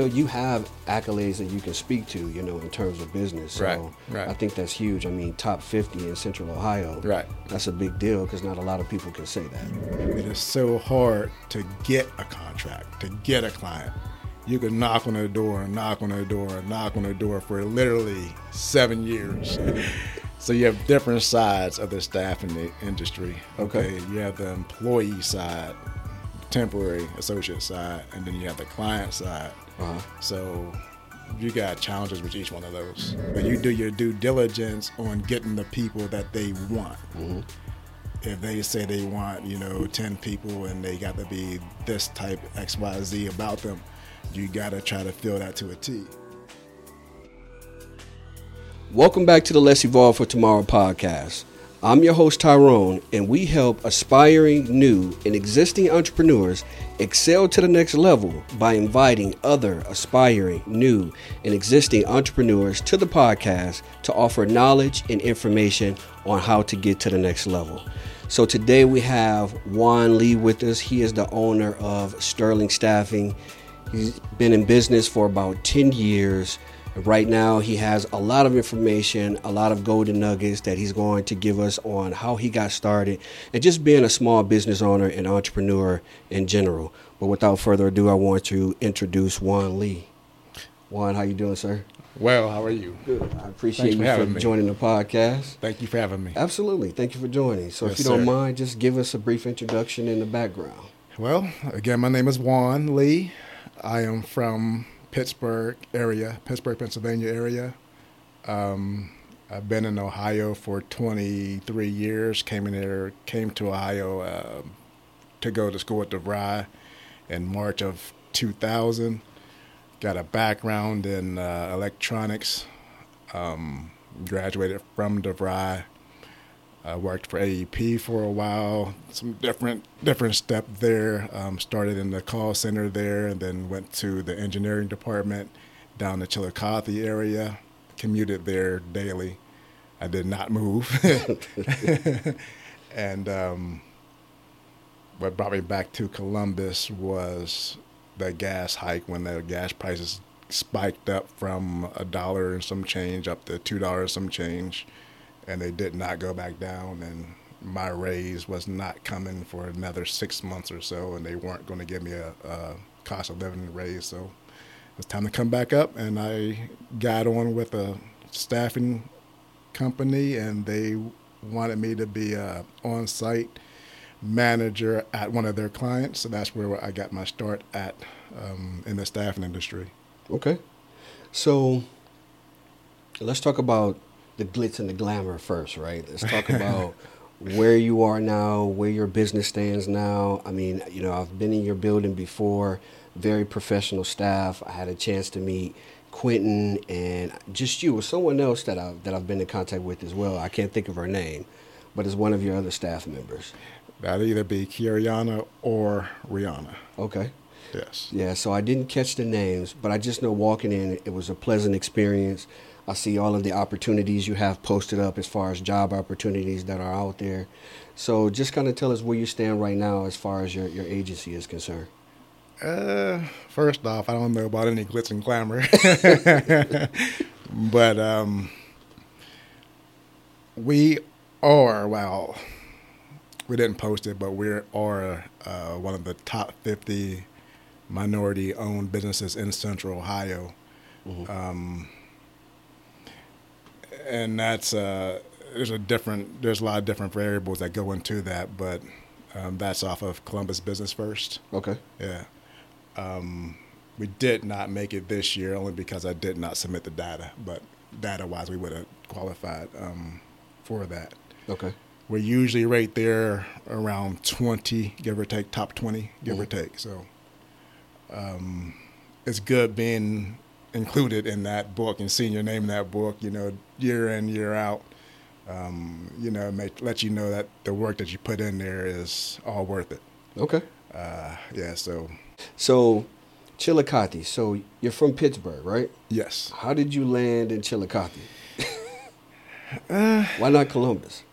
know, you have accolades that you can speak to, you know, in terms of business. So Right, right. I think that's huge. I mean, top 50 in Central Ohio. Right. That's a big deal because not a lot of people can say that. It is so hard to get a contract, to get a client. You can knock on their door and knock on their door and knock on their door for literally seven years. so you have different sides of the staffing i- industry. Okay. You have the employee side, temporary associate side, and then you have the client side. Uh-huh. So you got challenges with each one of those. But you do your due diligence on getting the people that they want if they say they want, you know, 10 people and they got to be this type XYZ about them, you got to try to fill that to a T. Welcome back to the Let's Evolve for Tomorrow podcast. I'm your host, Tyrone, and we help aspiring, new, and existing entrepreneurs excel to the next level by inviting other aspiring, new, and existing entrepreneurs to the podcast to offer knowledge and information on how to get to the next level. So today we have Juan Lee with us. He is the owner of Sterling Staffing. He's been in business for about 10 years. Right now, he has a lot of information, a lot of golden nuggets that he's going to give us on how he got started and just being a small business owner and entrepreneur in general. But without further ado, I want to introduce Juan Lee. Juan, how you doing, sir? Well, how are you? Good. I appreciate Thanks you for me. joining the podcast. Thank you for having me. Absolutely. Thank you for joining. So, if you don't sir. mind, just give us a brief introduction in the background. Well, again, my name is Juan Lee. I am from Pittsburgh area, Pittsburgh, Pennsylvania area. Um, I've been in Ohio for 23 years. Came in here, came to Ohio uh, to go to school at DeVry in March of 2000. Got a background in uh, electronics. Um, graduated from DeVry. I worked for AEP for a while. Some different different step there. Um, started in the call center there, and then went to the engineering department down the Chillicothe area. Commuted there daily. I did not move, and um, what brought me back to Columbus was the gas hike when the gas prices spiked up from a dollar and some change up to two dollars some change and they did not go back down and my raise was not coming for another six months or so and they weren't going to give me a, a cost of living raise so it was time to come back up. And i got on with a staffing company and they wanted me to be a on-site manager at one of their clients. So that's where i got my start at um, in the staffing industry. Okay. So let's talk about the glitz and the glamour first, right? Let's talk about where you are now, where your business stands now. I mean, you know, I've been in your building before, very professional staff. I had a chance to meet Quentin and just you or someone else that I've, that I've been in contact with as well. I can't think of her name, but it's one of your other staff members. that'd either be Kiariana or rihanna Okay. yes Yeah, so I didn't catch the names, but I just know walking in, it was a pleasant experience. I see all of the opportunities you have posted up as far as job opportunities that are out there. So just kind of tell us where you stand right now as far as your, your agency is concerned. Uh, first off, I don't know about any glitz and glamour, but um, we are well. We didn't post it, but we are uh, one of the top fifty minority-owned businesses in Central Ohio, um, and that's uh, there's a different there's a lot of different variables that go into that, but um, that's off of Columbus Business First. Okay. Yeah. Um, we did not make it this year only because I did not submit the data, but data wise, we would have qualified um, for that. Okay. We're usually right there around 20, give or take, top 20, give or take. So um, it's good being included in that book and seeing your name in that book, you know, year in, year out. Um, you know, make, let you know that the work that you put in there is all worth it. Okay. Uh, yeah, so So, Chillicothe. So you're from Pittsburgh, right? yes. How did you land in Chillicothe? Why not Columbus?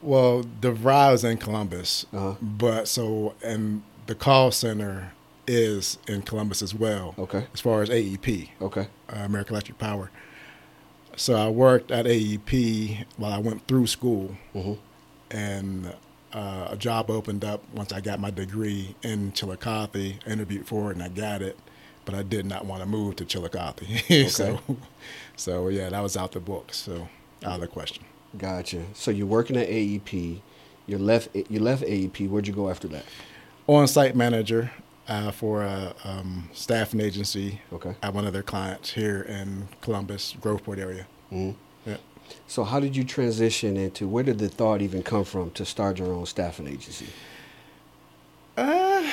Well, the ride was in Columbus, Uh-huh. but so and the call center is in Columbus as well. Okay. As far as AEP, Okay. uh, American Electric Power. So I worked at AEP while I went through school, hmm and uh, a job opened up once I got my degree in Chillicothe. I interviewed for it and I got it, but I did not want to move to Chillicothe. so, so yeah, that was out the book. So out of the question. Gotcha. So you're working at AEP. You left. You left AEP. Where'd you go after that? On-site manager uh, for a um, staffing agency Okay. at one of their clients here in Columbus, Groveport area. hmm Yeah. So how did you transition into? Where did the thought even come from to start your own staffing agency? Uh,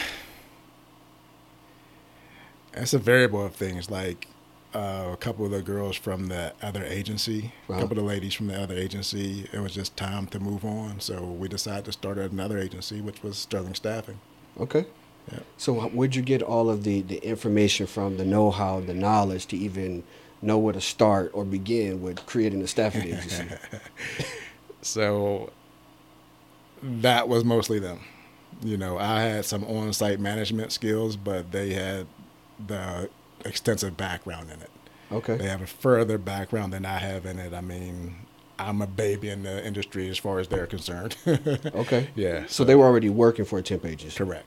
it's a variable of things. Like uh, a couple of the girls from the other agency, Wow. a couple of the ladies from the other agency, it was just time to move on. So we decided to start another agency, which was Sterling Staffing. Okay. Yeah. So where'd you get all of the, the information from, the know-how, the knowledge to even know where to start or begin with creating a staffing agency? So that was mostly them. You know, I had some on-site management skills, but they had the extensive background in it. Okay. They have a further background than I have in it. I mean, I'm a baby in the industry as far as they're concerned. Okay. yeah. So they were already working for a temp agency. correct.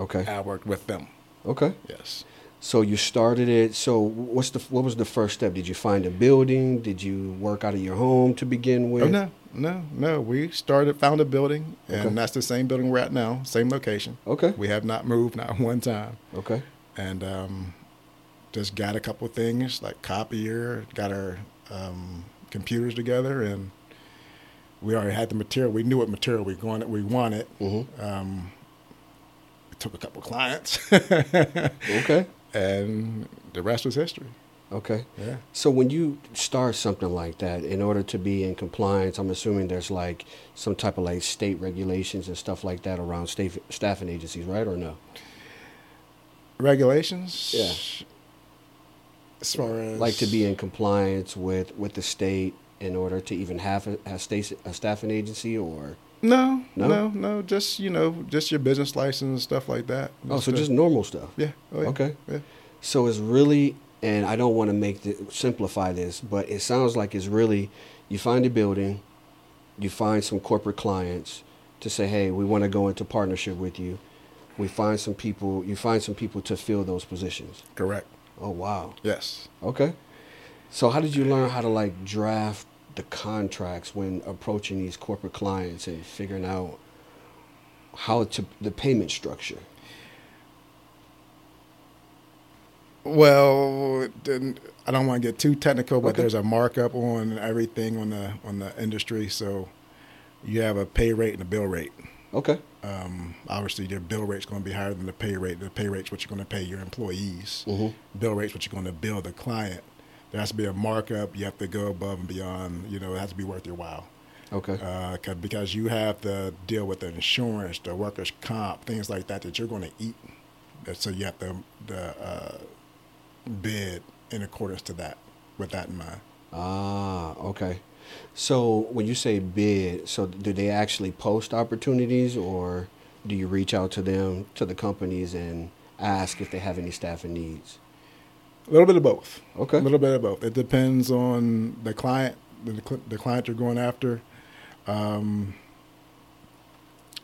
Okay. I worked with them. Okay. Yes. So you started it. So what's the what was the first step? Did you find a building? Did you work out of your home to begin with? Oh no, no, no. We started, found a building, and Okay. that's the same building we're at now, same location. Okay. We have not moved not one time, Okay. and um, just got a couple of things like copier, got our um, computers together, and we already had the material. We knew what material we wanted. We wanted. hmm Um, took a couple clients, Okay. and the rest was history. Okay. Yeah. So when you start something like that, in order to be in compliance, I'm assuming there's like some type of like state regulations and stuff like that around state staffing agencies, right? Or no? Regulations. Yeah. As far as Like to be in compliance with with the state in order to even have a, a, state, a staffing agency, or No, No? no, no, Just you know, just your business license and stuff like that. oh, so just normal stuff. yeah. Oh, yeah. Okay. Yeah. So it's really, and I don't want to make the, simplify this, but it sounds like it's really, you find a building, you find some corporate clients to say, hey, we want to go into partnership with you. We find some people, you find some people to fill those positions. Correct. Oh wow. Yes. Okay. So how did you learn how to like draft the contracts when approaching these corporate clients and figuring out how to the payment structure? Well, I don't want to get too technical, but Okay. there's a markup on everything on the on the industry. So you have a pay rate and a bill rate. Okay. Um, obviously, your bill rate's going to be higher than the pay rate. The pay rate's what you're going to pay your employees. Mhm. Bill rate's what you're going to bill the client. There has to be a markup. You have to go above and beyond. You know, it has to be worth your while. Okay. uh, 'cause- because you have to deal with the insurance, the workers' comp, things like that that you're going to eat. So you have to the, uh, bid in accordance to that, with that in mind. Ah, okay. So when you say bid, so do they actually post opportunities or do you reach out to them, to the companies and ask if they have any staffing needs? A little bit of both. Okay. A little bit of both. It depends on the client, the, the client you're going after. Um,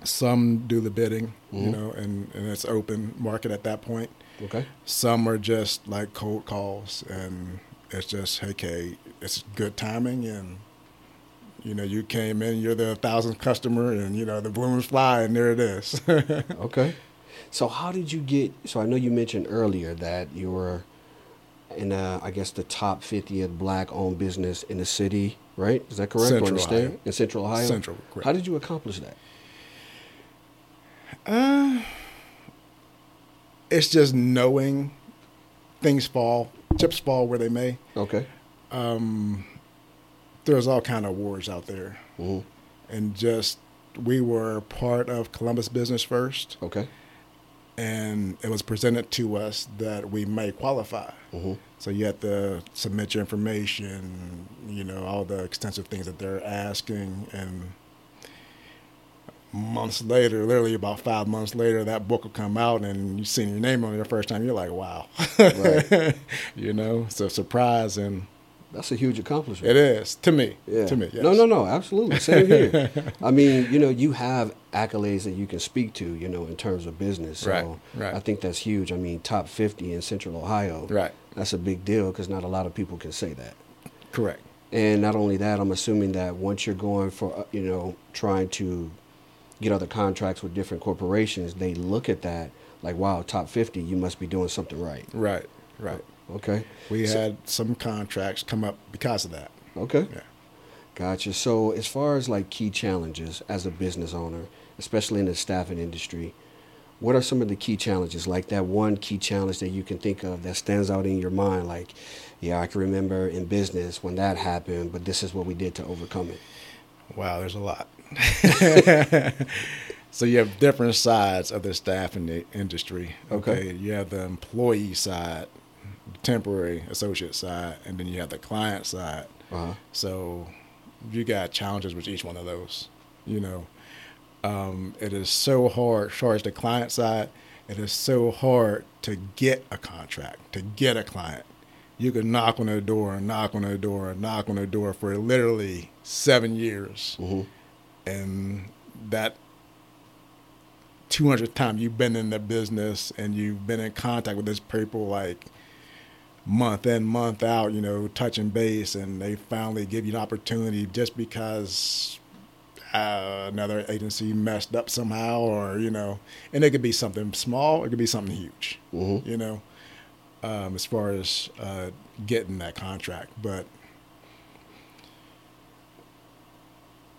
some do the bidding, you Mhm. know, and, and it's open market at that point. Okay. Some are just like cold calls, and it's just, hey, Kay, it's good timing, and you know, you came in, you're the thousandth customer, and you know the balloons fly, and there it is. Okay. So how did you get? So I know you mentioned earlier that you were in, uh, I guess, the top 50th black-owned business in the city, right? Is that correct? in Central? Ohio. In Central Ohio. Central, correct. How did you accomplish that? Uh, it's just knowing things fall, chips fall where they may. Okay. Um, there's all kind of wars out there, hmm and just we were part of Columbus Business First, Okay. And it was presented to us that we may qualify. hmm So you have to submit your information, you know, all the extensive things that they're asking, and months later, literally about five months later, that book will come out and you see your name on it the first time. You're like, wow, Right. you know, it's a surprise and That's a huge accomplishment. it is to me. Yeah. To me, yes. No, no, no. Absolutely. Same here. I mean, you know, you have accolades that you can speak to, you know, in terms of business. So Right, right. I think that's huge. I mean, top 50 in Central Ohio. Right. That's a big deal because not a lot of people can say that. Correct. And not only that, I'm assuming that once you're going for, uh, you know, trying to get other contracts with different corporations, they look at that like, wow, top 50, you must be doing something right. Right. Right. Okay. We So- had some contracts come up because of that. Okay. Yeah. Gotcha. So, as far as like key challenges as a business owner, especially in the staffing industry, what are some of the key challenges? Like that one key challenge that you can think of that stands out in your mind, like, yeah, I can remember in business when that happened, but this is what we did to overcome it. Wow, there's a lot. so you have different sides of the staffing industry. Okay. You have the employee side, temporary associate side, and then you have the client side. Uh-huh. So you got challenges with each one of those. You know, um, it is so hard. As far as the client side, it is so hard to get a contract, to get a client. You can knock on a door and knock on a door and knock on a door for literally seven years, hmm and that 200th time you've been in the business and you've been in contact with this people like month in month out you know touching base and they finally give you an opportunity just because uh, another agency messed up somehow or you know and it could be something small it could be something huge hmm you know um, as far as uh, getting that contract. But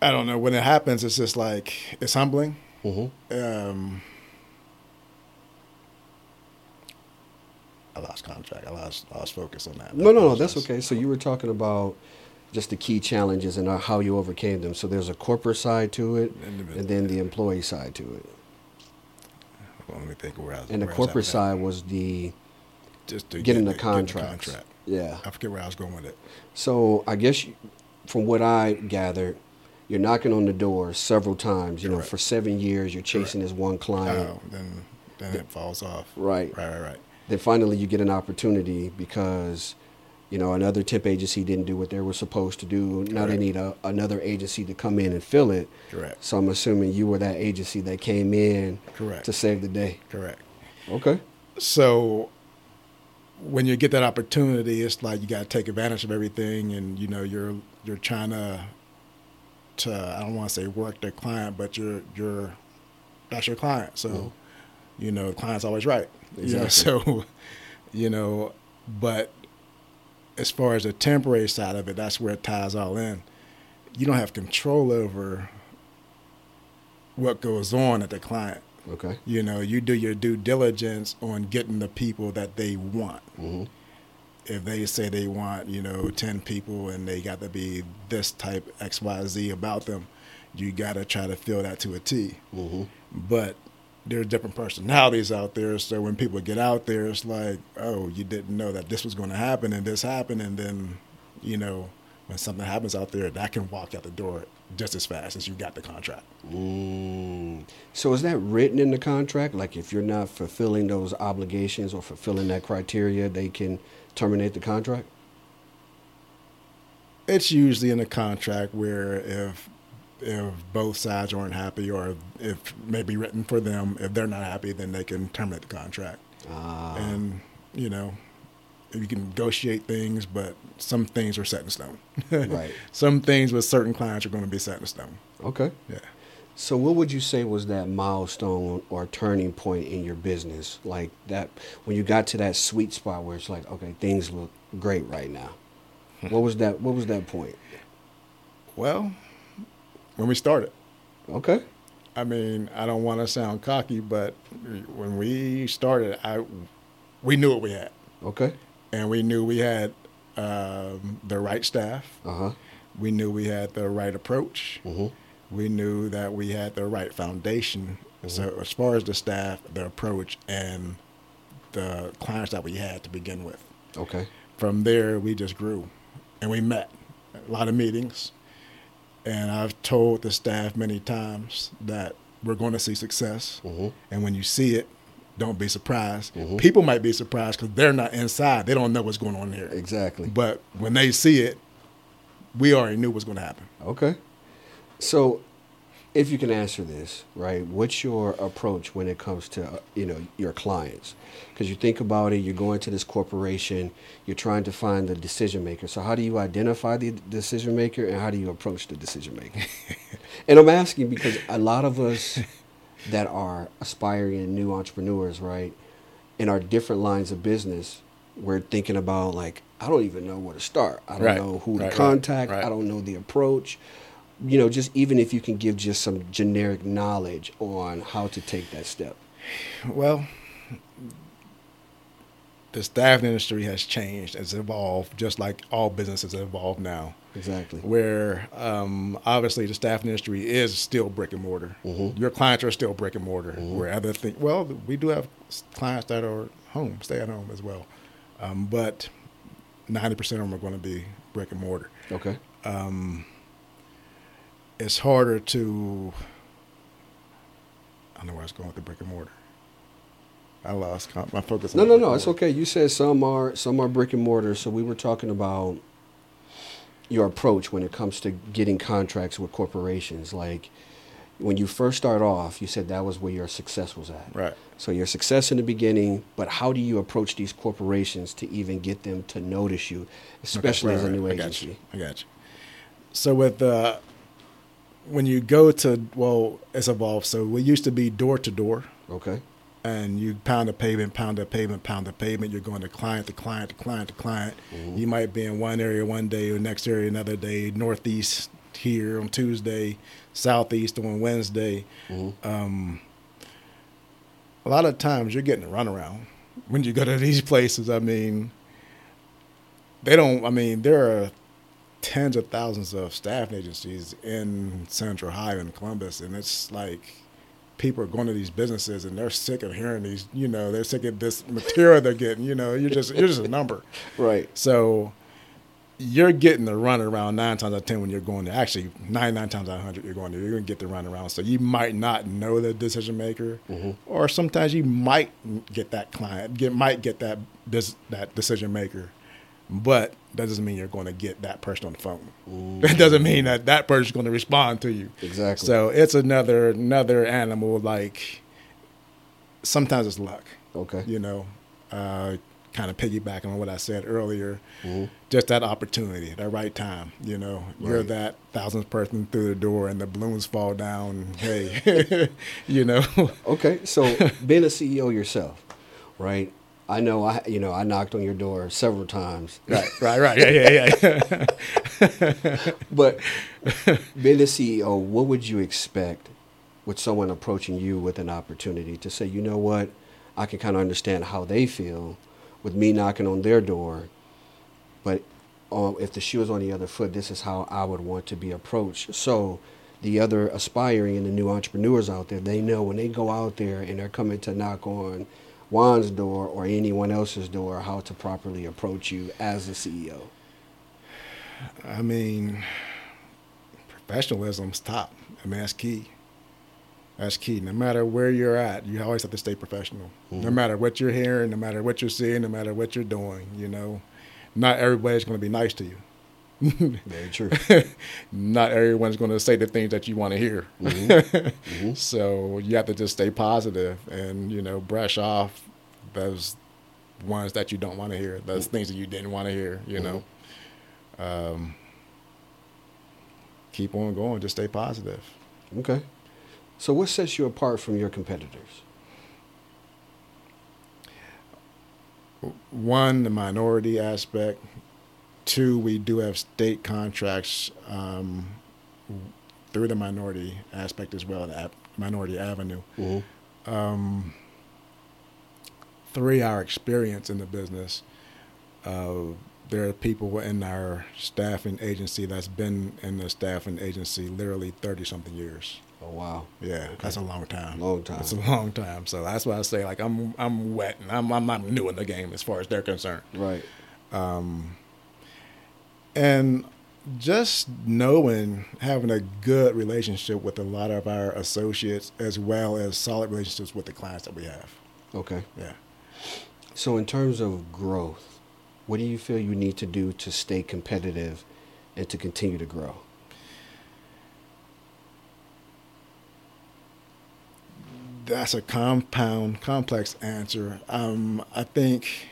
i don't know. When it happens it's just like it's humbling. Hmm um, I lost contract. I lost lost focus on that. No, no, no, that's Apologize. okay. So, you were talking about just the key challenges and uh, how you overcame them. So, there's a corporate side to it, Individual. and then the employee side to it. Well, let me think where I was. And the where was corporate side was the just to getting get the get contracts. contract. Yeah. I forget where I was going with it. So I guess you- from what I gathered, you're knocking on the door several times. You know, for seven years, you're chasing this one client. Oh, then then it falls off. Right. Right. Right. Right. Then finally, you get an opportunity because, you know, another tip agency didn't do what they were supposed to do. Now they need a, another agency to come in and fill it. Correct. So I'm assuming you were that agency that came in Correct. to save the day. Correct. Okay. So when you get that opportunity, it's like you got to take advantage of everything, and you know you're you're trying to to I don't want to say work the client, but you're you're that's your client, so Mhm. you know the client's always right. You know, so you know, but as far as the temporary side of it, that's where it ties all in. You don't have control over what goes on at the client. Okay. You know, you do your due diligence on getting the people that they want. hmm If they say they want, you know, 10 people and they got to be this type XYZ about them, you got to try to fill that to a T. hmm But there's different personalities out there. So when people get out there, it's like, oh, you didn't know that this was going to happen and this happened. And then, you know, when something happens out there, that can walk out the door just as fast as you got the contract. Mm. So is that written in the contract? Like if you're not fulfilling those obligations or fulfilling that criteria, they can terminate the contract? it's usually in a contract where if if both sides aren't happy or if maybe written for them if they're not happy then they can terminate the contract Ah. and you know you can negotiate things but some things are set in stone Right. some things with certain clients are going to be set in stone okay. yeah So what would you say was that milestone or turning point in your business? Like that when you got to that sweet spot where it's like, okay, things look great right now. What was that what was that point? well when we started Okay. i mean i don't want to sound cocky but when we started i we knew what we had Okay. and we knew we had um, the right staff Uh-huh. we knew we had the right approach. Mm-hmm. We knew that we had the right foundation. So as far as the staff, the approach, and the clients that we had to begin with, Okay. from there we just grew, and we met a lot of meetings. And I've told the staff many times that we're going to see success. Mm-hmm. And when you see it, don't be surprised. Mhm. People might be surprised because they're not inside. They don't know what's going on there. Exactly. But when they see it, we already knew what's going to happen. Okay. So, if you can answer this, right, what's your approach when it comes to, uh, you know, your clients? Because you think about it, you're going to this corporation, you're trying to find the decision maker. So, how do you identify the decision maker and how do you approach the decision maker? and I'm asking because a lot of us that are aspiring new entrepreneurs, right, in our different lines of business, we're thinking about like, I don't even know where to start. I don't Right. know who to Right, right, contact. right. I don't know the approach. You know, just even if you can give just some generic knowledge on how to take that step. Well, the staffing industry has changed, it's evolved, just like all businesses have evolved now. Exactly. Where um, obviously the staffing industry is still brick and mortar. Mhm. Your clients are still brick and mortar. Mhm. Where other things, well, we do have clients that are home, stay at home as well, um, but ninety percent of them are going to be brick and mortar. Okay. um, it's harder to. I don't know where I was going with the brick and mortar. I lost my focus. No, no, no. It's okay. You said some are some are brick and mortar. So we were talking about your approach when it comes to getting contracts with corporations. Like when you first start off, you said that was where your success was at. Right. So your success in the beginning, but how do you approach these corporations to even get them to notice you, especially Okay, as a new right. I got agency? you. I got you. So with uh, when you go to well, it's evolved. So we used to be door to door, Okay. and you pound the pavement, pound the pavement, pound the pavement. You're going to client to client to client to client. Mhm. You might be in one area one day, or next area another day. Northeast here on Tuesday, southeast on Wednesday. Mhm. Um, a lot of times you're getting a runaround when you go to these places. I mean, they don't. I mean, there are tens of thousands of staffing agencies in Central Ohio and Columbus, and it's like people are going to these businesses and they're sick of hearing these. You know, they're sick of this material they're getting. You know, you're just you're just a number. Right. So you're getting the run around nine times out of ten when you're going there. Actually, 99 times out of 100 you're going there. You're going to get the run around. So you might not know the decision maker, Mhm. or sometimes you might get that client, get might get that this, that decision maker, but that doesn't mean you're going to get that person on the phone. That doesn't mean that that person's going to respond to you. Exactly. So it's another another animal. Like sometimes it's luck okay. you know, uh, kind of piggybacking on what I said earlier, Mhm. just that opportunity, that right time, you know, you're that thousandth person through the door and the balloons fall down. Hey, you know, Okay, so being a CEO yourself, right? I know I you know I knocked on your door several times, right, right, right, yeah, yeah, yeah. but being a CEO, what would you expect with someone approaching you with an opportunity to say, you know what, I can kind of understand how they feel with me knocking on their door, but um, if the shoe is on the other foot, this is how I would want to be approached. So the other aspiring and the new entrepreneurs out there, they know when they go out there and they're coming to knock on Juan's door or anyone else's door, how to properly approach you as a CEO. I mean, professionalism's top. I mean, that's key. That's key. No matter where you're at, you always have to stay professional. No Mhm. matter what you're hearing, no matter what you're seeing, no matter what you're doing, you know, not everybody's going to be nice to you. Very true. not everyone's going to say the things that you want to hear. Mhm. Mhm. So you have to just stay positive and you know brush off those ones that you don't want to hear, those things that you didn't want to hear. You know, um, keep on going. Just stay positive. Okay. So what sets you apart from your competitors? One, the minority aspect. Two, we do have state contracts um, through the minority aspect as well, the minority avenue. Mm-hmm. um, three our experience in the business uh, there are people in our staffing agency that's been in the staffing agency literally 30 something years Oh wow. yeah that's a long time Long time. it's a long time so that's why i say like i'm i'm wet and i'm, I'm not new in the game as far as they're concerned Right. um, and just knowing having a good relationship with a lot of our associates as well as solid relationships with the clients that we have Okay. yeah So, in terms of growth, what do you feel you need to do to stay competitive and to continue to grow? that's a compound complex answer um, i think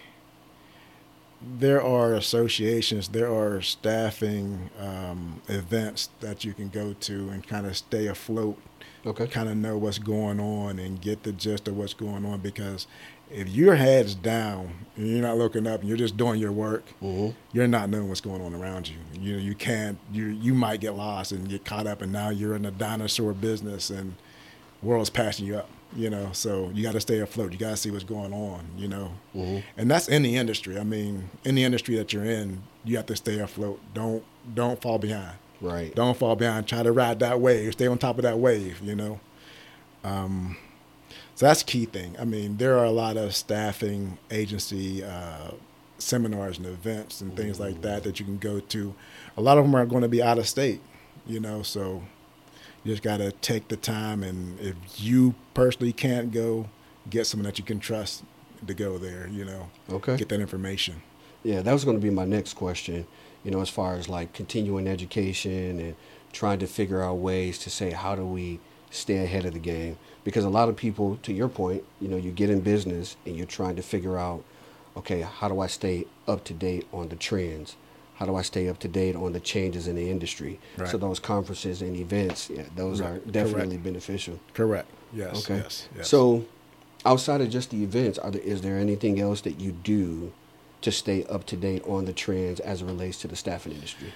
there are associations there are staffing um, events that you can go to and kind of stay afloat Okay. kind of know what's going on and get the gist of what's going on because if your head's down and you're not looking up and you're just doing your work, hmm you're not knowing what's going on around you. You you can't you you might get lost and get caught up and now you're in a dinosaur business and world's passing you up. You know, so you got to stay afloat. You got to see what's going on. You know, hmm and that's in the industry. I mean, in the industry that you're in, you have to stay afloat. Don't don't fall behind. Right. Don't fall behind. Try to ride that wave. Stay on top of that wave. You know. Um, so that's a key thing. I mean, there are a lot of staffing agency uh, seminars and events and things like that that you can go to. A lot of them are going to be out of state. You know, so you just got to take the time. And if you personally can't go, get someone that you can trust to go there. You know, Okay. get that information. Yeah, that was going to be my next question. You know, as far as like continuing education and trying to figure out ways to say how do we stay ahead of the game because a lot of people to your point, you know, you get in business and you're trying to figure out okay, how do I stay up to date on the trends? How do I stay up to date on the changes in the industry? Right. So those conferences and events, yeah, those Right. are Correct. definitely beneficial. Correct. Yes. Okay. Yes. yes. So, outside of just the events, are there, is there anything else that you do to stay up to date on the trends as it relates to the staffing industry?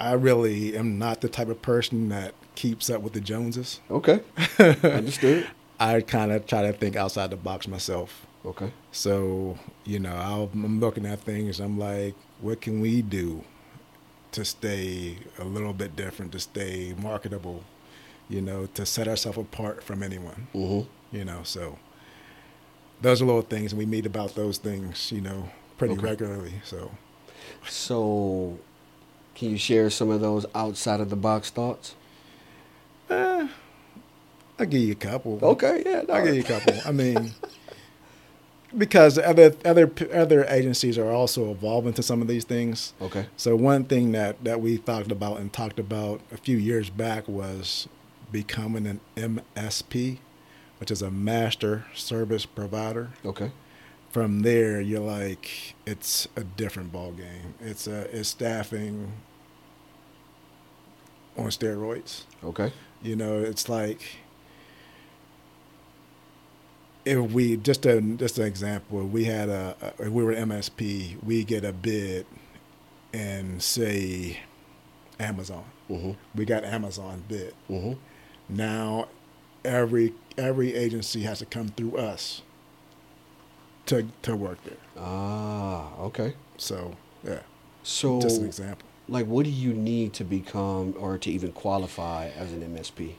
I really am not the type of person that keeps up with the Joneses. Okay, understood. I kind of try to think outside the box myself. Okay, So, you know, I'll, I'm looking at things. I'm like, what can we do to stay a little bit different, to stay marketable, you know, to set ourselves apart from anyone, mm-hmm. you know? So, those are little things, and we meet about those things, you know, pretty Okay. regularly. So, So, can you share some of those outside of the box thoughts? eh, I'll give you a couple. Okay, yeah, no. I'll give you a couple. I mean, because other other other agencies are also evolving to some of these things. Okay, So one thing that that we talked about and talked about a few years back was becoming an MSP, which is a master service provider. okay, From there, you're like it's a different ball game. It's a it's staffing on steroids. okay, You know, it's like if we just a just an example, we had a, a if we were MSP, we get a bid and say Amazon. mm-hmm. We got Amazon bid. Mm-hmm. Now every every agency has to come through us to to work there. Ah, okay. So yeah, So, just an example. like, what do you need to become or to even qualify as an MSP?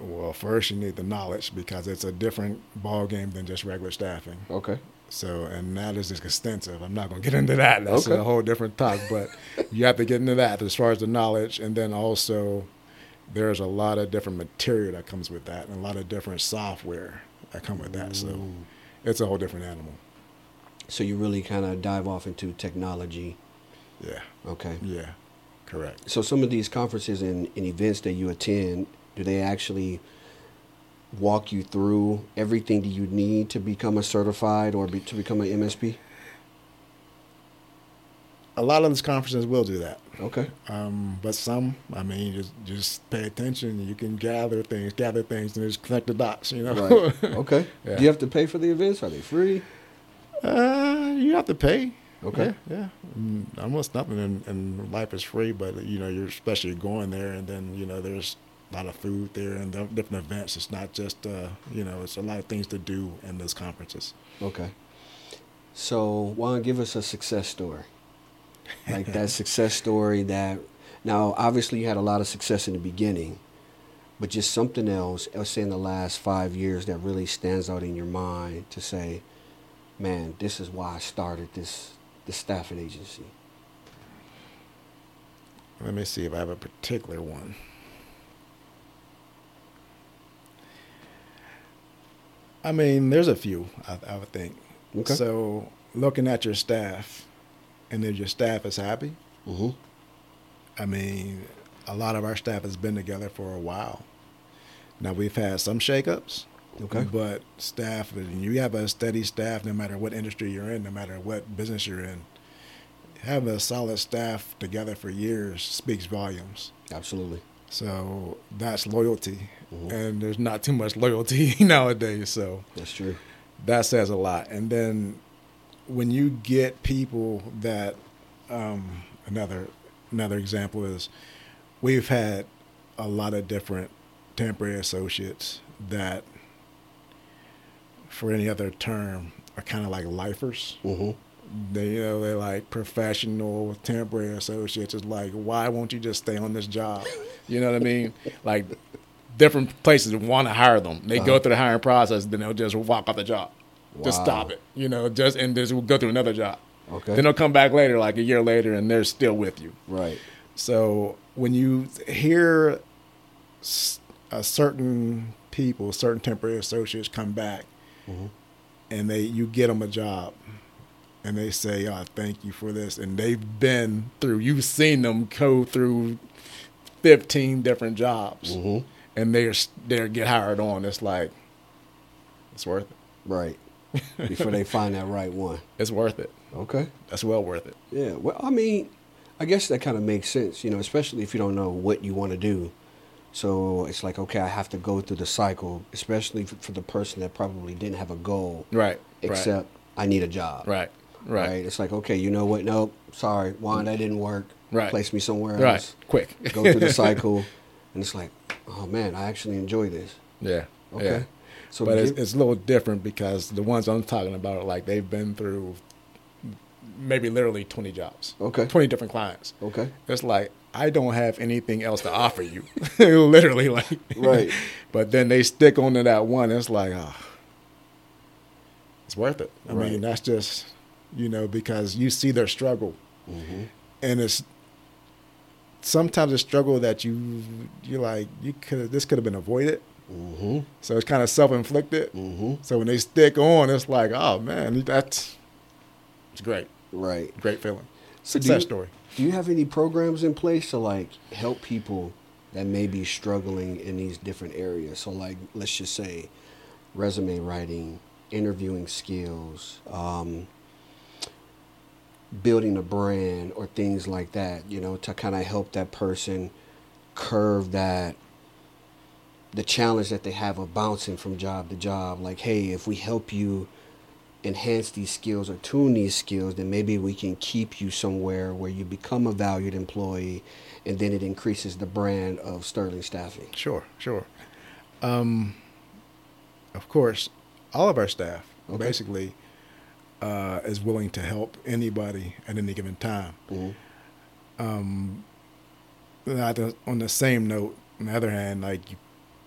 Well, first you need the knowledge because it's a different ball game than just regular staffing. Okay, So, and that is just extensive. I'm not going to get into that. That's Okay. a whole different talk. But you have to get into that as far as the knowledge, and then also there's a lot of different material that comes with that, and a lot of different software that come with that. So, it's a whole different animal. So you really kind of dive off into technology. Yeah, Okay. yeah, correct. So some of these conferences and, and events that you attend, do they actually walk you through everything that you need to become a certified or be, to become an MSP? A lot of these conferences will do that. Okay. Um, but some, I mean, just just pay attention. You can gather things, gather things, and just connect the dots. You know. Right. Okay. Yeah. Do you have to pay for the events? Are they free? Uh, you have to pay. Okay. Yeah, yeah. Mm, Almost nothing in, in life is free, but you know, you're especially going there, and then you know, there's a lot of food there and the different events. It's not just uh, you know, it's a lot of things to do in those conferences. Okay. So Juan, give us a success story. Like that success story that now obviously you had a lot of success in the beginning, but just something else, let's say in the last five years that really stands out in your mind to say, man, this is why I started this the staffing agency? Let me see if I have a particular one. I mean, there's a few, I, I would think. Okay. So, looking at your staff, and if your staff is happy, Mm-hmm. I mean, a lot of our staff has been together for a while. Now, we've had some shakeups, Okay. but staff, and you have a steady staff no matter what industry you're in, no matter what business you're in. Having a solid staff together for years speaks volumes. Absolutely. So that's loyalty. Mhm. And there's not too much loyalty nowadays. So That's true. that says a lot. And then when you get people that, um, another another example is, we've had a lot of different temporary associates that, for any other term, are kind of like lifers. Mm-hmm. They you know they're like professional temporary associates. It's like why won't you just stay on this job? You know what I mean? Like different places want to hire them. They go Uh-huh. through the hiring process, then they'll just walk off the job. Just stop it. You know, just and just go through another job. Okay. Then they'll come back later, like a year later, and they're still with you. right. So when you hear a certain people, certain temporary associates come back, Mhm. and they you get them a job, and they say, "Oh, thank you for this," and they've been through. You've seen them go through fifteen different jobs, Mm-hmm. and they're they get hired on. It's like it's worth it. Right. Before they find that right one. It's worth it. Okay. That's well worth it. Yeah. Well, I mean, I guess that kind of makes sense, you know, especially if you don't know what you want to do. So it's like, okay, I have to go through the cycle, especially for, for the person that probably didn't have a goal, Right. except I need a job. right. Right. Right. It's like, okay, you know what? Nope. Sorry, Juan, that didn't work. Right. Place me somewhere else. Right. Quick. Go through the cycle, and it's like, oh man, I actually enjoy this. yeah. Okay. Yeah. So, but it's, it's a little different because the ones I'm talking about, like they've been through maybe literally 20 jobs, okay. 20 different clients. Okay. It's like I don't have anything else to offer you, literally, like Right. But then they stick onto that one. It's like, ah, it's worth it. I Right. mean, that's just you know because you see their struggle, Mm-hmm. and it's sometimes a struggle that you you're like you could this could have been avoided. Mm-hmm. So it's kind of self inflicted. Mm-hmm. So when they stick on, it's like, oh man, that's it's great, Right. great feeling. So do Success you- story. Do you have any programs in place to like help people that may be struggling in these different areas? So like let's just say resume writing, interviewing skills, um, building a brand or things like that, you know, to kind of help that person curve that the challenge that they have of bouncing from job to job. Like, hey, if we help you enhance these skills or tune these skills, then maybe we can keep you somewhere where you become a valued employee and then it increases the brand of Sterling Staffing. Sure, sure. Um, of course, all of our staff Okay. basically uh, is willing to help anybody at any given time. Mhm. Um, on the same note, on the other hand, like you,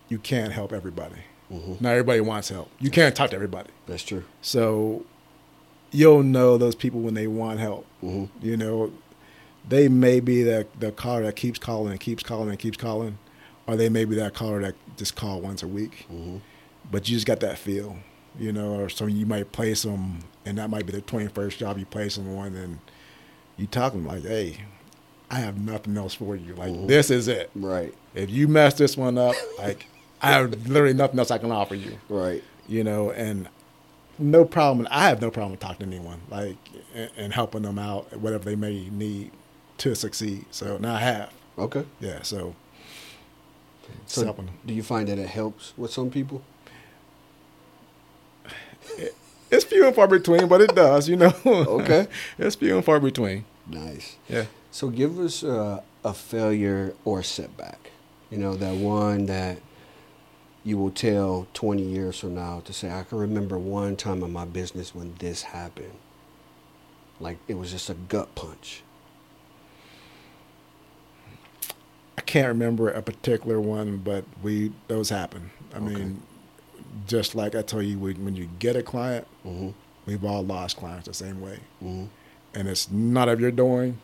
you can't help everybody. Mhm. Not everybody wants help. You can't talk to everybody. That's true. So you'll know those people when they want help. hmm You know, they may be the the caller that keeps calling and keeps calling and keeps calling, or they may be that caller that just call once a week. hmm But you just got that feel, you know. Or so you might place them, and that might be the twenty first job you place them on, and you talk them like, "Hey, I have nothing else for you. Like Mhm. this is it. Right. If you mess this one up, like I have literally nothing else I can offer you." Right. you know, and no problem. I have no problem talking to anyone, like, and, and helping them out, whatever they may need to succeed. So now I have, Okay. yeah. So, So do you find that it helps with some people? It's few and far between, but it does, you know. Okay. it's few and far between. Nice. Yeah. So give us uh, a failure or setback. You know, that one that you will tell 20 years from now to say, I can remember one time in my business when this happened. Like it was just a gut punch. I can't remember a particular one, but we those happen. I Okay. mean, just like I tell you, when you get a client, Mm-hmm. we've all lost clients the same way. Mm-hmm. and it's none of your doing.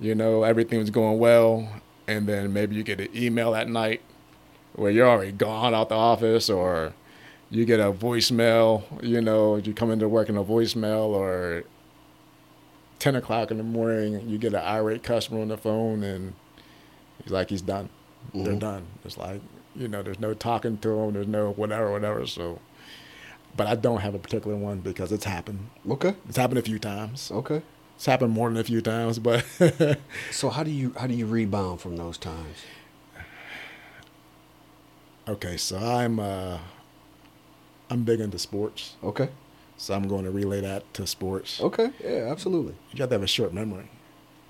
You know, everything's going well, and then maybe you get an email at night where you're already gone out the office, or you get a voicemail. You know, you come into work in a voicemail, or ten o'clock in the morning, you get an irate customer on the phone, and he's like, he's done. They're Mhm. done. It's like you know, there's no talking to them. There's no whatever, whatever. So, but I don't have a particular one because it's happened. Okay. It's happened a few times. Okay. It's happened more than a few times, but So how do you how do you rebound from those times? okay. So I'm uh, I'm big into sports, Okay. so I'm going to relay that to sports. Okay. Yeah, absolutely. You have to have a short memory.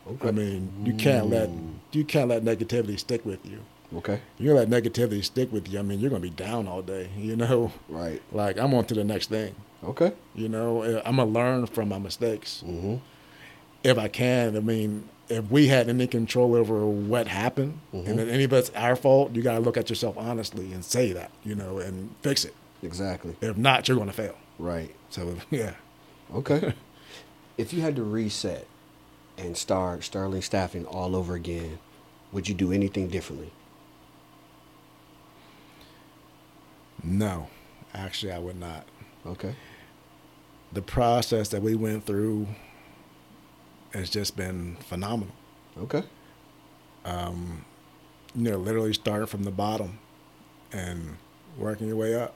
Okay. I mean, you can't let Mm. you can't let negativity stick with you. Okay. You let negativity stick with you. I mean, you're going to be down all day. You know, Right. like I'm on to the next thing. Okay. You know, Uh, I'm gonna learn from my mistakes Mm-hmm. if I can. I mean, if we had any control over what happened, Mhm. and if any of it's our fault, you got to look at yourself honestly and say that, you know, and fix it. Exactly. If not, you're going to fail. Right. So yeah, Okay. if you had to reset and start Sterling staffing all over again, would you do anything differently? No, actually, I would not. Okay. The process that we went through has just been phenomenal. Okay. Um, you know, literally starting from the bottom and working your way up.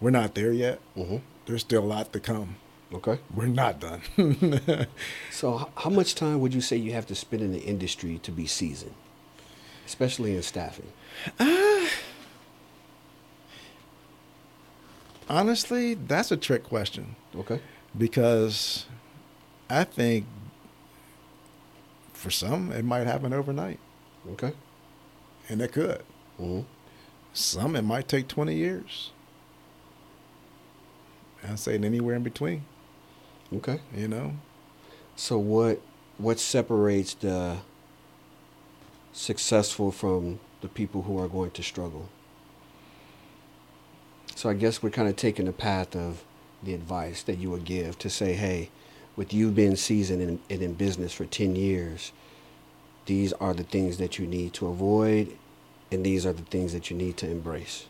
We're not there yet. Mm-hmm. There's still a lot to come. Okay. We're not done. So, how much time would you say you have to spend in the industry to be seasoned, especially in staffing? Honestly, that's a trick question Okay. because I think for some it might happen overnight, Okay. and it could. Mm-hmm. Some it might take 20 years. I'd say anywhere in between, Okay. you know? So, what what separates the successful from the people who are going to struggle? So, I guess we're kind of taking the path of the advice that you would give to say, hey, with you being seasoned and in, in business for 10 years, these are the things that you need to avoid, and these are the things that you need to embrace.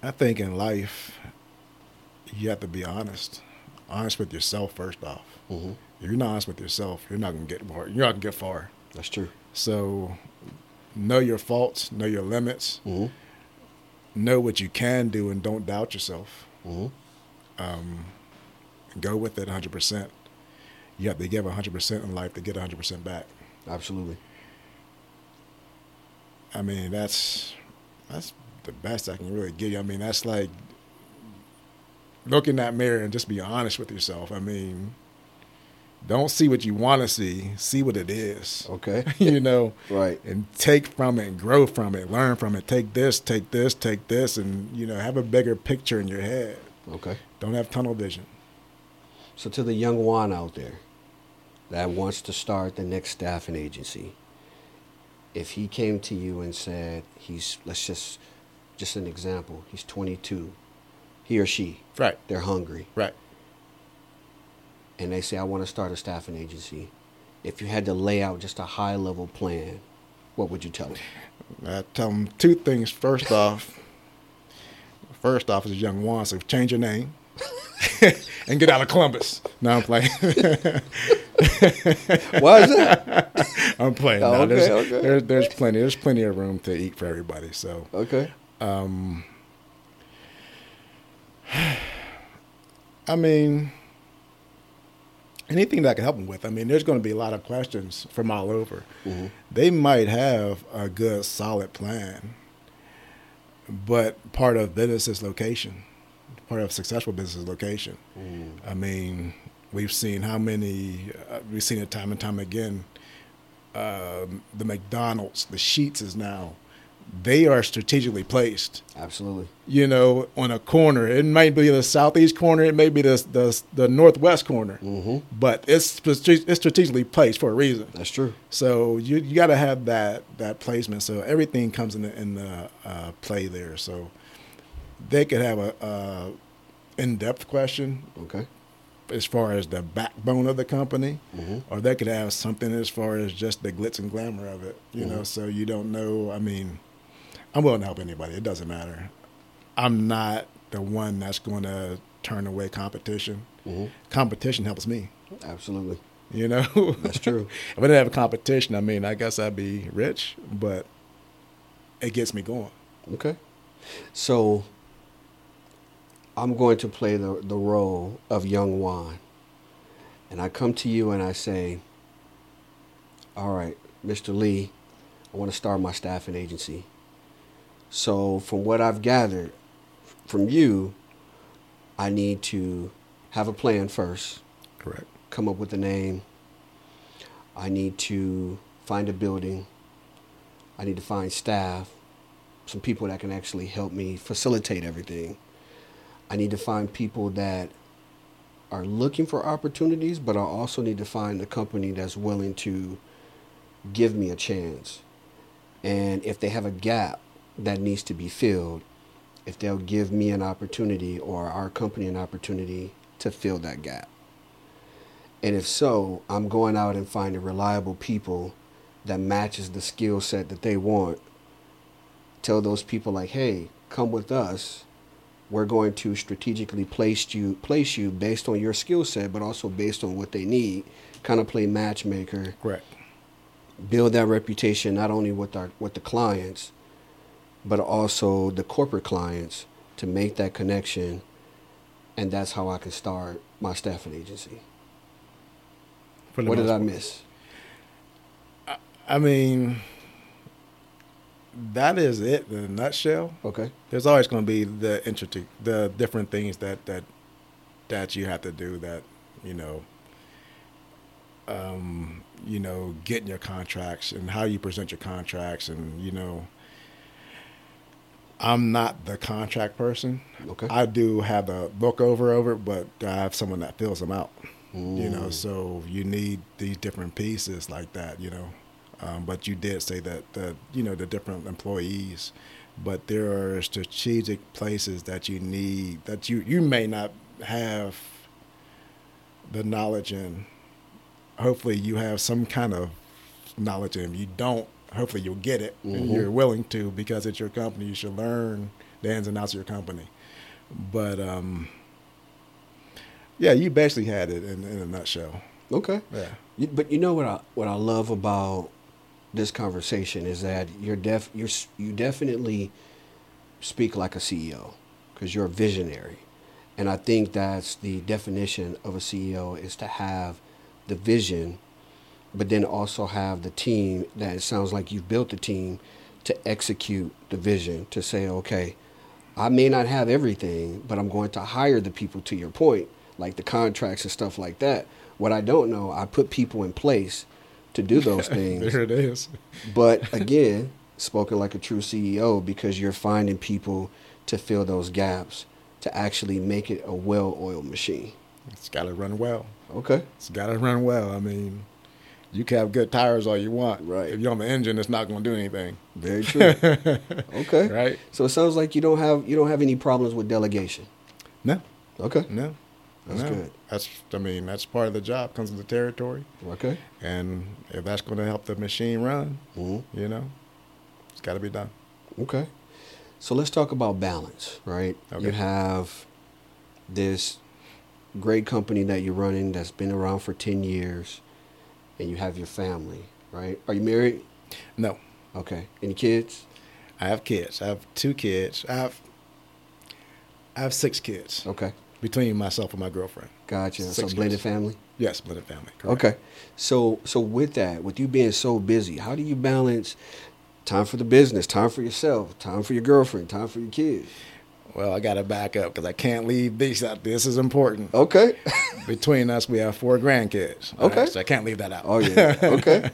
I think in life, you have to be honest. Honest with yourself, first off. Mm-hmm. If you're not honest with yourself, you're not going to get far. You're not going to get far. That's true. So know your faults, know your limits, Mm-hmm. Know what you can do, and don't doubt yourself. Mm-hmm. Um, go with it 100%. You have to give 100% in life to get 100% back. Absolutely. I mean, that's that's the best I can really give you. I mean, that's like look in that mirror and just be honest with yourself. I mean, don't see what you want to see, see what it is. Okay. you know, Right. and take from it and grow from it, learn from it. Take this, take this, take this, and you know, have a bigger picture in your head. Okay. Don't have tunnel vision. So to the young one out there that wants to start the next staffing agency, if he came to you and said he's let's just just an example, he's 22, he or she, Right, they're hungry, right. And they say I want to start a staffing agency. If you had to lay out just a high level plan, what would you tell them? I tell them two things. First off, first off, is young Juan, so change your name and get out of Columbus. No, I'm playing. Why is that? I'm playing. Oh, No, okay, there's, okay. There's, there's plenty. There's plenty of room to eat for everybody. So, Okay. um, I mean, anything that I can help them with. I mean, there's going to be a lot of questions from all over. Mhm. They might have a good, solid plan, but part of business is location. Part of successful business is location. Mm. I mean, we've seen how many, uh, we've seen it time and time again. Um the McDonald's, the Sheetz is now, they are strategically placed. Absolutely. You know, on a corner. It might be the southeast corner. It may be the the, the northwest corner. Mm-hmm. But it's it's strategically placed for a reason. That's true. So you you got to have that that placement. So everything comes in the, in the uh, play there. So they could have a, a in depth question, Okay. as far as the backbone of the company, Mhm. or they could have something as far as just the glitz and glamour of it. You know, Mhm. so you don't know. I mean, I'm willing to help anybody. It doesn't matter. I'm not the one that's going to turn away competition. Mhm. Competition helps me. Absolutely. You know, That's true. if I didn't have a competition, I mean, I guess I'd be rich, but it gets me going. Okay. So I'm going to play the, the role of young Juan. And I come to you and I say, All right, Mr. Lee, I want to start my staffing agency. So, from what I've gathered from you, I need to have a plan first, Correct. come up with a name. I need to find a building. I need to find staff, some people that can actually help me facilitate everything. I need to find people that are looking for opportunities, but I also need to find a company that's willing to give me a chance. And if they have a gap that needs to be filled, if they'll give me an opportunity or our company an opportunity to fill that gap. And if so, I'm going out and finding reliable people that matches the skill set that they want. Tell those people like, "Hey, come with us. We're going to strategically place you place you based on your skill set, but also based on what they need. Kind of play matchmaker, Correct. build that reputation not only with our with the clients, but also the corporate clients to make that connection. And that's how I can start my staffing agency. What did I miss? I mean, that is it in a nutshell. Okay. There's always going to be the intricate, the different things that that that you have to do. That you know, um, you know, getting your contracts and how you present your contracts, and you know, I'm not the contract person. Okay. I do have the look over over it, but I have someone that fills them out. You know, so you need these different pieces like that. You know, um, but you did say that the you know the different employees, but there are strategic places that you need that you you may not have the knowledge in. Hopefully, you have some kind of knowledge in. You don't, hopefully you'll get it and Mhm. you're willing to because it's your company. You should learn the ins and outs of your company. But um, yeah, you basically had it in, in a nutshell. Okay. Yeah. You, but you know what I what I love about this conversation is that you're def you're you definitely speak like a CEO because you're a visionary, and I think that's the definition of a CEO is to have the vision, but then also have the team that it sounds like you've built the team to execute the vision to say okay. I may not have everything, but I'm going to hire the people to your point, like the contracts and stuff like that. What I don't know, I put people in place to do those things. There it is. but again, spoken like a true CEO because you're finding people to fill those gaps to actually make it a well-oiled machine. It's got to run well. Okay. It's got to run well. I mean, you can have good tires all you want. Right. If you're on the engine, it's not going to do anything. Very true. okay. Right? So it sounds like you don't have you don't have any problems with delegation. No. Okay. No. That's no. good. That's. I mean, that's part of the job. Comes with the territory, Okay. and if that's going to help the machine run, hmm you know, it's got to be done. Okay. So let's talk about balance, right? Okay. You have this great company that you're running that's been around for 10 years, and you have your family, right? Are you married? No. Okay. Any kids? I have kids. I have two kids. I have. I have six kids Okay. between myself and my girlfriend. Gotcha. so Six blended kids. family? Yes, blended family. Correct. Okay. So so with that, with you being so busy, how do you balance time for the business, time for yourself, time for your girlfriend, time for your kids? Well, I got to back up because I can't leave this out. This is important. Okay. Between us, we have four grandkids. Okay. right? so I can't leave that out. oh yeah. Okay. well,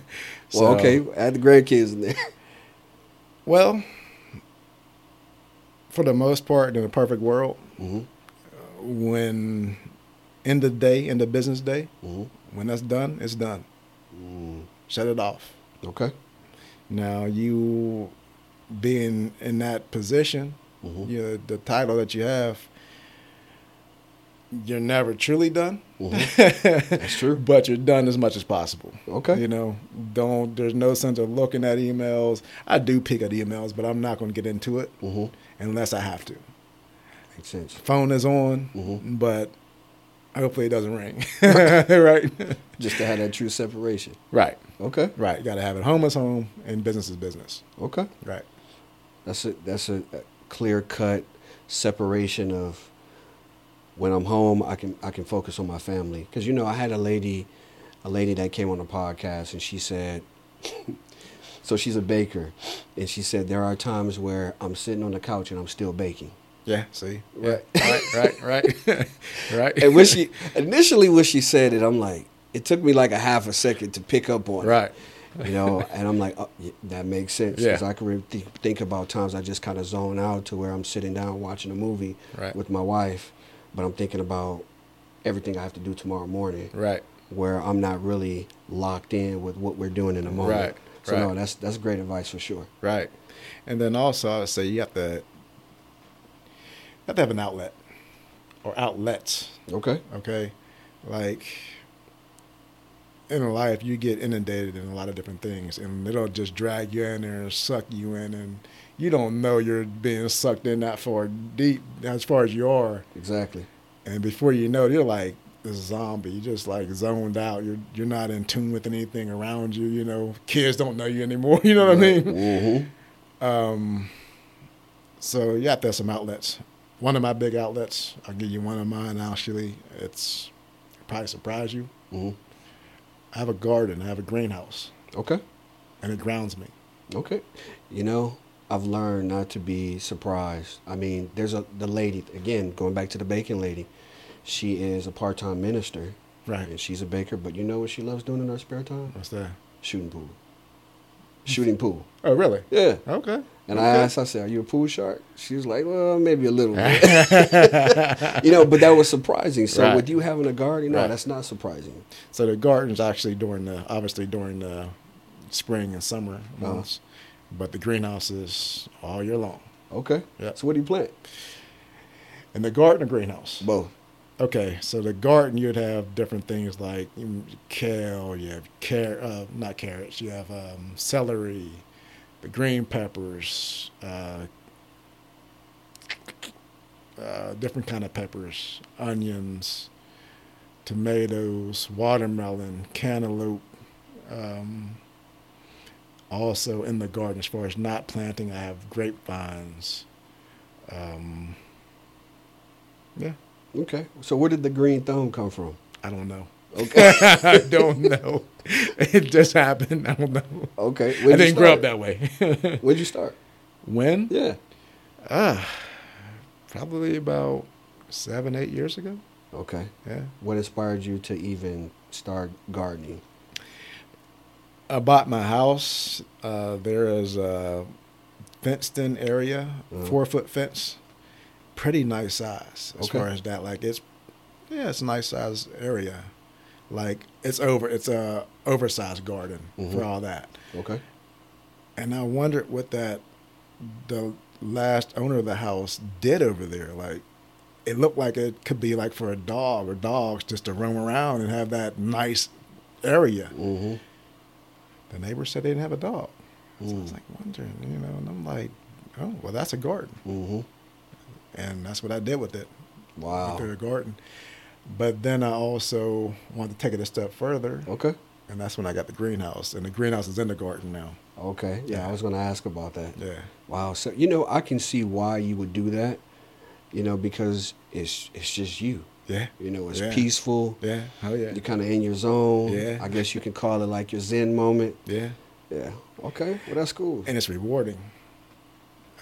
So- okay. Add the grandkids in there. Well, for the most part, in a perfect world, hmm when in the day, in the business day, hmm when that's done, it's done. Mm. Shut it off. Okay. Now, you being in that position, Mhm. you know, the title that you have, you're never truly done. That's true. but you're done as much as possible. Okay. You know, don't. There's no sense of looking at emails. I do pick at emails, but I'm not going to get into it hmm unless I have to. Makes sense. Phone is on, Mhm. but hopefully it doesn't ring. right. Just to have that true separation. Right. Okay. Right. You got to have it. Home is home, and business is business. Okay. Right. That's a that's a, clear cut separation of when I'm home. I can I can focus on my family because you know I had a lady, a lady that came on the podcast and she said, so she's a baker, and she said there are times where I'm sitting on the couch and I'm still baking. Yeah. See. Right. Right. Right. Right. right. And when she initially when she said it, I'm like, it took me like a half a second to pick up on it. Right. you know and i'm like oh, that makes sense because Yeah. i can really think, think about times i just kind of zone out to where i'm sitting down watching a movie Right. with my wife but i'm thinking about everything i have to do tomorrow morning Right. where i'm not really locked in with what we're doing in the moment Right, so no that's that's great advice for sure Right. And then also, I would say you have to, you have to have an outlet or outlets. okay Okay. Like in life, you get inundated in a lot of different things, and it'll just drag you in there and suck you in, and you don't know you're being sucked in that far deep as far as you are. exactly And before you know it, you're like a zombie. You're just like zoned out. You're you're not in tune with anything around you. You know, kids don't know you anymore. You know what I mean? mm-hmm. Um, so yeah, there's some outlets. One of my big outlets, I'll give you one of mine actually. It's probably surprise you. hmm I have a garden, I have a greenhouse, okay and it grounds me. okay you know i've learned not to be surprised i mean there's a the lady again going back to the baking lady she is a part-time minister Right. and she's a baker. But you know what she loves doing in her spare time? What's that? Shooting pool. Shooting pool. Oh, really? Yeah. Okay. And I asked, I said, "Are you a pool shark?" She was like, "Well, maybe a little bit." you know, but that was surprising. So Right. with you having a garden, no, Right. that's not surprising. So the garden's actually during the obviously during the spring and summer Uh-huh. months, but the greenhouse is all year long. Okay. Yeah. So what do you plant? In the garden or greenhouse? Both. Okay, so the garden you'd have different things like mm, kale, you have car- uh, not carrots, you have um, celery, the green peppers, uh, uh, different kind of peppers, onions, tomatoes, watermelon, cantaloupe. Um, also in the garden, as far as not planting, I have grapevines. Um, yeah. Okay. So where did the green thumb come from? I don't know. Okay. I don't know. It just happened. I don't know. okay. I didn't grow up that way. When'd you start? when? Yeah. Ah, probably about seven, eight years ago. Okay. Yeah. What inspired you to even start gardening? I bought my house. Uh, there is a fenced-in area, Uh-huh. four-foot fence, pretty nice size as Okay. far as that. Like it's, yeah, it's a nice size area. Like it's over. It's a oversized garden Mhm. for all that. Okay. and I wondered what that the last owner of the house did over there. Like, it looked like it could be like for a dog or dogs just to roam around and have that nice area. Mm-hmm. The neighbor said they didn't have a dog. So I was Mm. like wondering, you know, and I'm like, oh, well, that's a garden, Mm-hmm. And that's what I did with it. Wow. With the garden. But then I also wanted to take it a step further, Okay. and that's when I got the greenhouse, and the greenhouse is in the garden now. Okay. Yeah, I was going to ask about that. Yeah. Wow. So you know, I can see why you would do that. You know, because it's it's just you. Yeah. You know, it's Yeah. peaceful. Yeah. Oh yeah. You're kind of in your zone. Yeah. I guess you can call it like your Zen moment. Yeah. Yeah. Okay. Well, that's cool. and it's rewarding.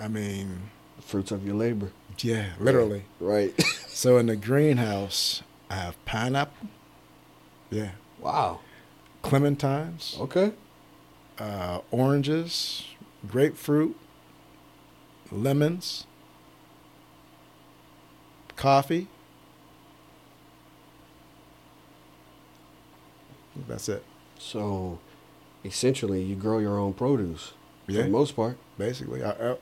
I mean, Fruits of your labor. Yeah, literally. Right. So in the greenhouse, I have pineapple, yeah, wow. clementines, Okay. uh, oranges, grapefruit, lemons, coffee. That's it, So, essentially, you grow your own produce for Yeah. the most part. basically. I, I,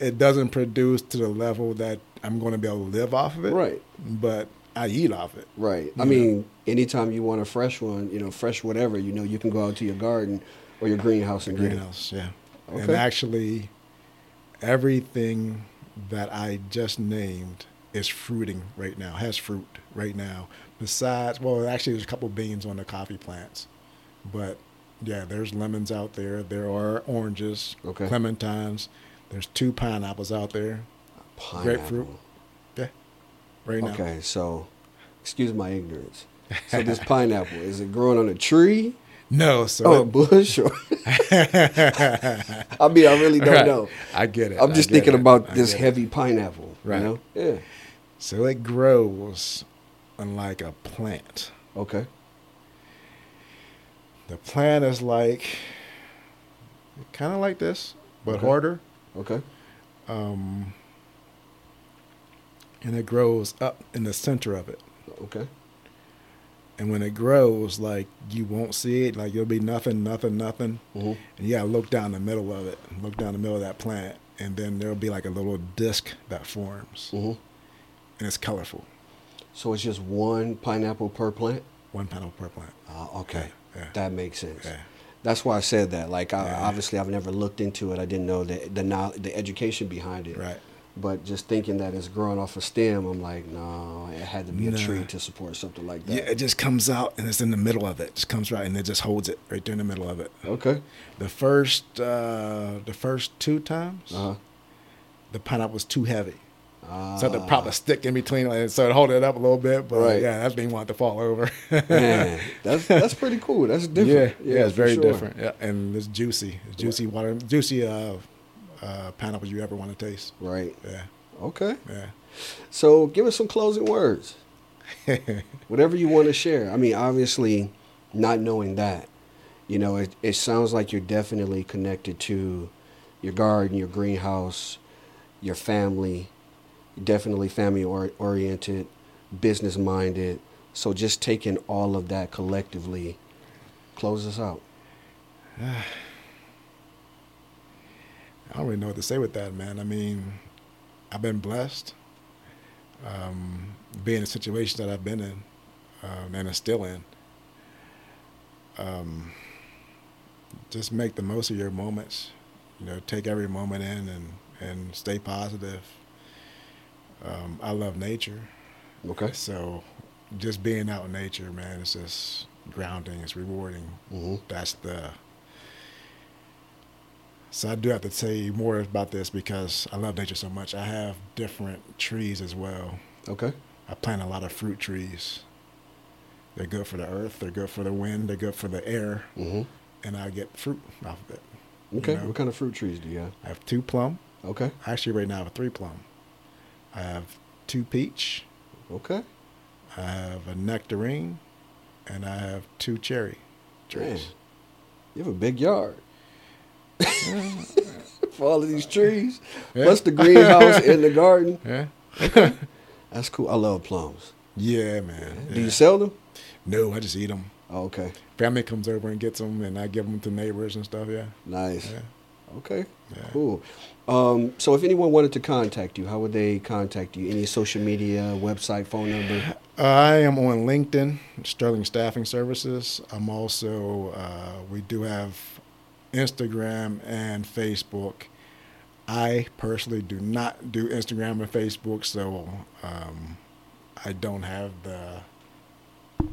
it doesn't produce to the level that I'm going to be able to live off of it. Right. but I eat off it. Right. I You mean, anytime you want a fresh one, you know, fresh whatever, you know, you can go out to your garden or your greenhouse and get it. Greenhouse, yeah. And actually, everything that I just named is fruiting right now, has fruit right now. Besides, well, actually, there's a couple beans on the coffee plants. But yeah, there's lemons out there. There are oranges, Okay. clementines. There's two pineapples out there Grapefruit. Pineapple. right now. Okay, so excuse my ignorance. So this pineapple is it growing on a tree No, so or a bush or? I mean, I really don't Right. know. I get it. I'm just thinking it. about this get it. heavy pineapple. Right. You know? Yeah. So it grows unlike a plant. Okay. The plant is like kind of like this, but Okay. harder. Okay. Um, and it grows up in the center of it. Okay. And when it grows, like you won't see it, like there'll be nothing, nothing, nothing. hmm And you gotta look down the middle of it, look down the middle of that plant, and then there'll be like a little disc that forms, hmm and it's colorful. So it's just one pineapple per plant. One pineapple per plant. Uh, okay. Yeah. That makes sense. Yeah. That's why I said that. Like, I, Yeah. obviously, I've never looked into it. I didn't know the the knowledge, the education behind it. Right. But just thinking that it's growing off a stem, I'm like, no, it had to be a tree to support something like that. Yeah, it just comes out and it's in the middle of it. It just comes right and it just holds it right there in the middle of it. Okay. The first, uh, the first two times, Uh the pineapple was too heavy. Huh. So I had to prop a stick in between and so it hold it up a little bit. But Right. yeah, that's me wanting to fall over. Man, that's that's pretty cool. That's different. Yeah, yeah, it's very sure. different. Yeah, and it's juicy. It's juicy water, juicy uh, uh, pineapple you ever want to taste. Right. Yeah, Okay. yeah. So give us some closing words. Whatever you want to share. I mean, obviously, not knowing that, you know, it, it sounds like you're definitely connected to your garden, your greenhouse, your family, definitely family or, oriented, business minded. So just taking all of that collectively, close us out. I don't really know what to say with that, man. I mean, I've been blessed, um, being in the situations that I've been in, um, and are still in. Um, just make the most of your moments. You know, take every moment in and and stay positive. Um, I love nature, Okay. so just being out in nature, man, it's just grounding. It's rewarding. hmm That's the. So I do have to tell you more about this because I love nature so much. I have different trees as well. Okay. I plant a lot of fruit trees. They're good for the earth. They're good for the wind. They're good for the air, hmm and I get fruit off of it. you Okay. know. What kind of fruit trees do you have? I have two plum. Okay. Actually, right now I have three plum. I have two peach. Okay. I have a nectarine, and I have two cherry Man, trees. you have a big yard. For all of these trees. Yeah. Plus the greenhouse and the garden. Yeah. That's cool. I love plums. Yeah, man. Do you sell them? No, I just eat them. Oh, okay. Family comes over and gets them, and I give them to neighbors and stuff. Yeah, Nice. yeah. Okay. Yeah. Cool. Um, so if anyone wanted to contact you, how would they contact you? Any social media, website, phone number? I am on LinkedIn, Sterling Staffing Services. I'm also, uh, we do have Instagram and Facebook. I personally do not do Instagram and Facebook, so um, I don't have the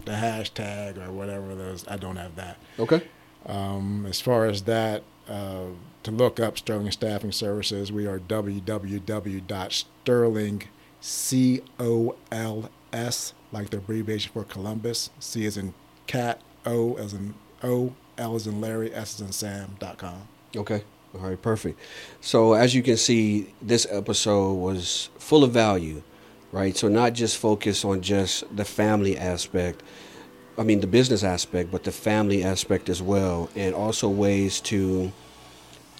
the hashtag or whatever those. I don't have that. Okay. Um, as far as that, uh, to look up Sterling Staffing Services, we are www.sterling, C O L S, like the abbreviation for Columbus. C is in cat, O as in O, L is in Larry, S is in Sam dot com. Okay. All right, perfect. So as you can see, this episode was full of value, right? So not just focus on just the family aspect, I mean the business aspect, but the family aspect as well, and also ways to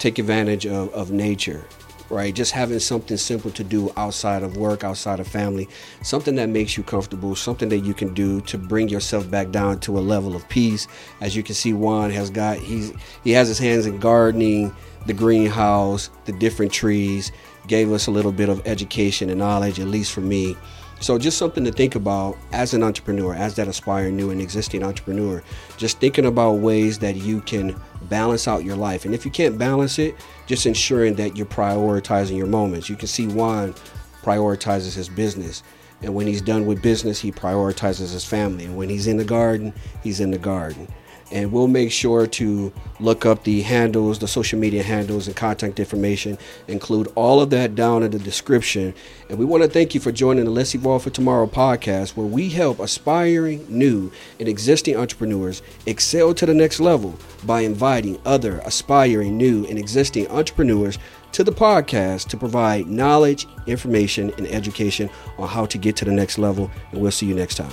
take advantage of, of nature, right? Just having something simple to do outside of work, outside of family, something that makes you comfortable, something that you can do to bring yourself back down to a level of peace. As you can see, Juan has got he's he has his hands in gardening, the greenhouse, the different trees. Gave us a little bit of education and knowledge, at least for me, So just something to think about as an entrepreneur, as that aspiring new and existing entrepreneur, just thinking about ways that you can balance out your life. And if you can't balance it, just ensuring that you're prioritizing your moments. You can see Juan prioritizes his business. And when he's done with business, he prioritizes his family. And when he's in the garden, he's in the garden and we'll make sure to look up the handles, the social media handles, and contact information. Include all of that down in the description. And we want to thank you for joining the Let's Evolve for Tomorrow podcast, where we help aspiring, new, and existing entrepreneurs excel to the next level by inviting other aspiring, new, and existing entrepreneurs to the podcast to provide knowledge, information, and education on how to get to the next level. And we'll see you next time.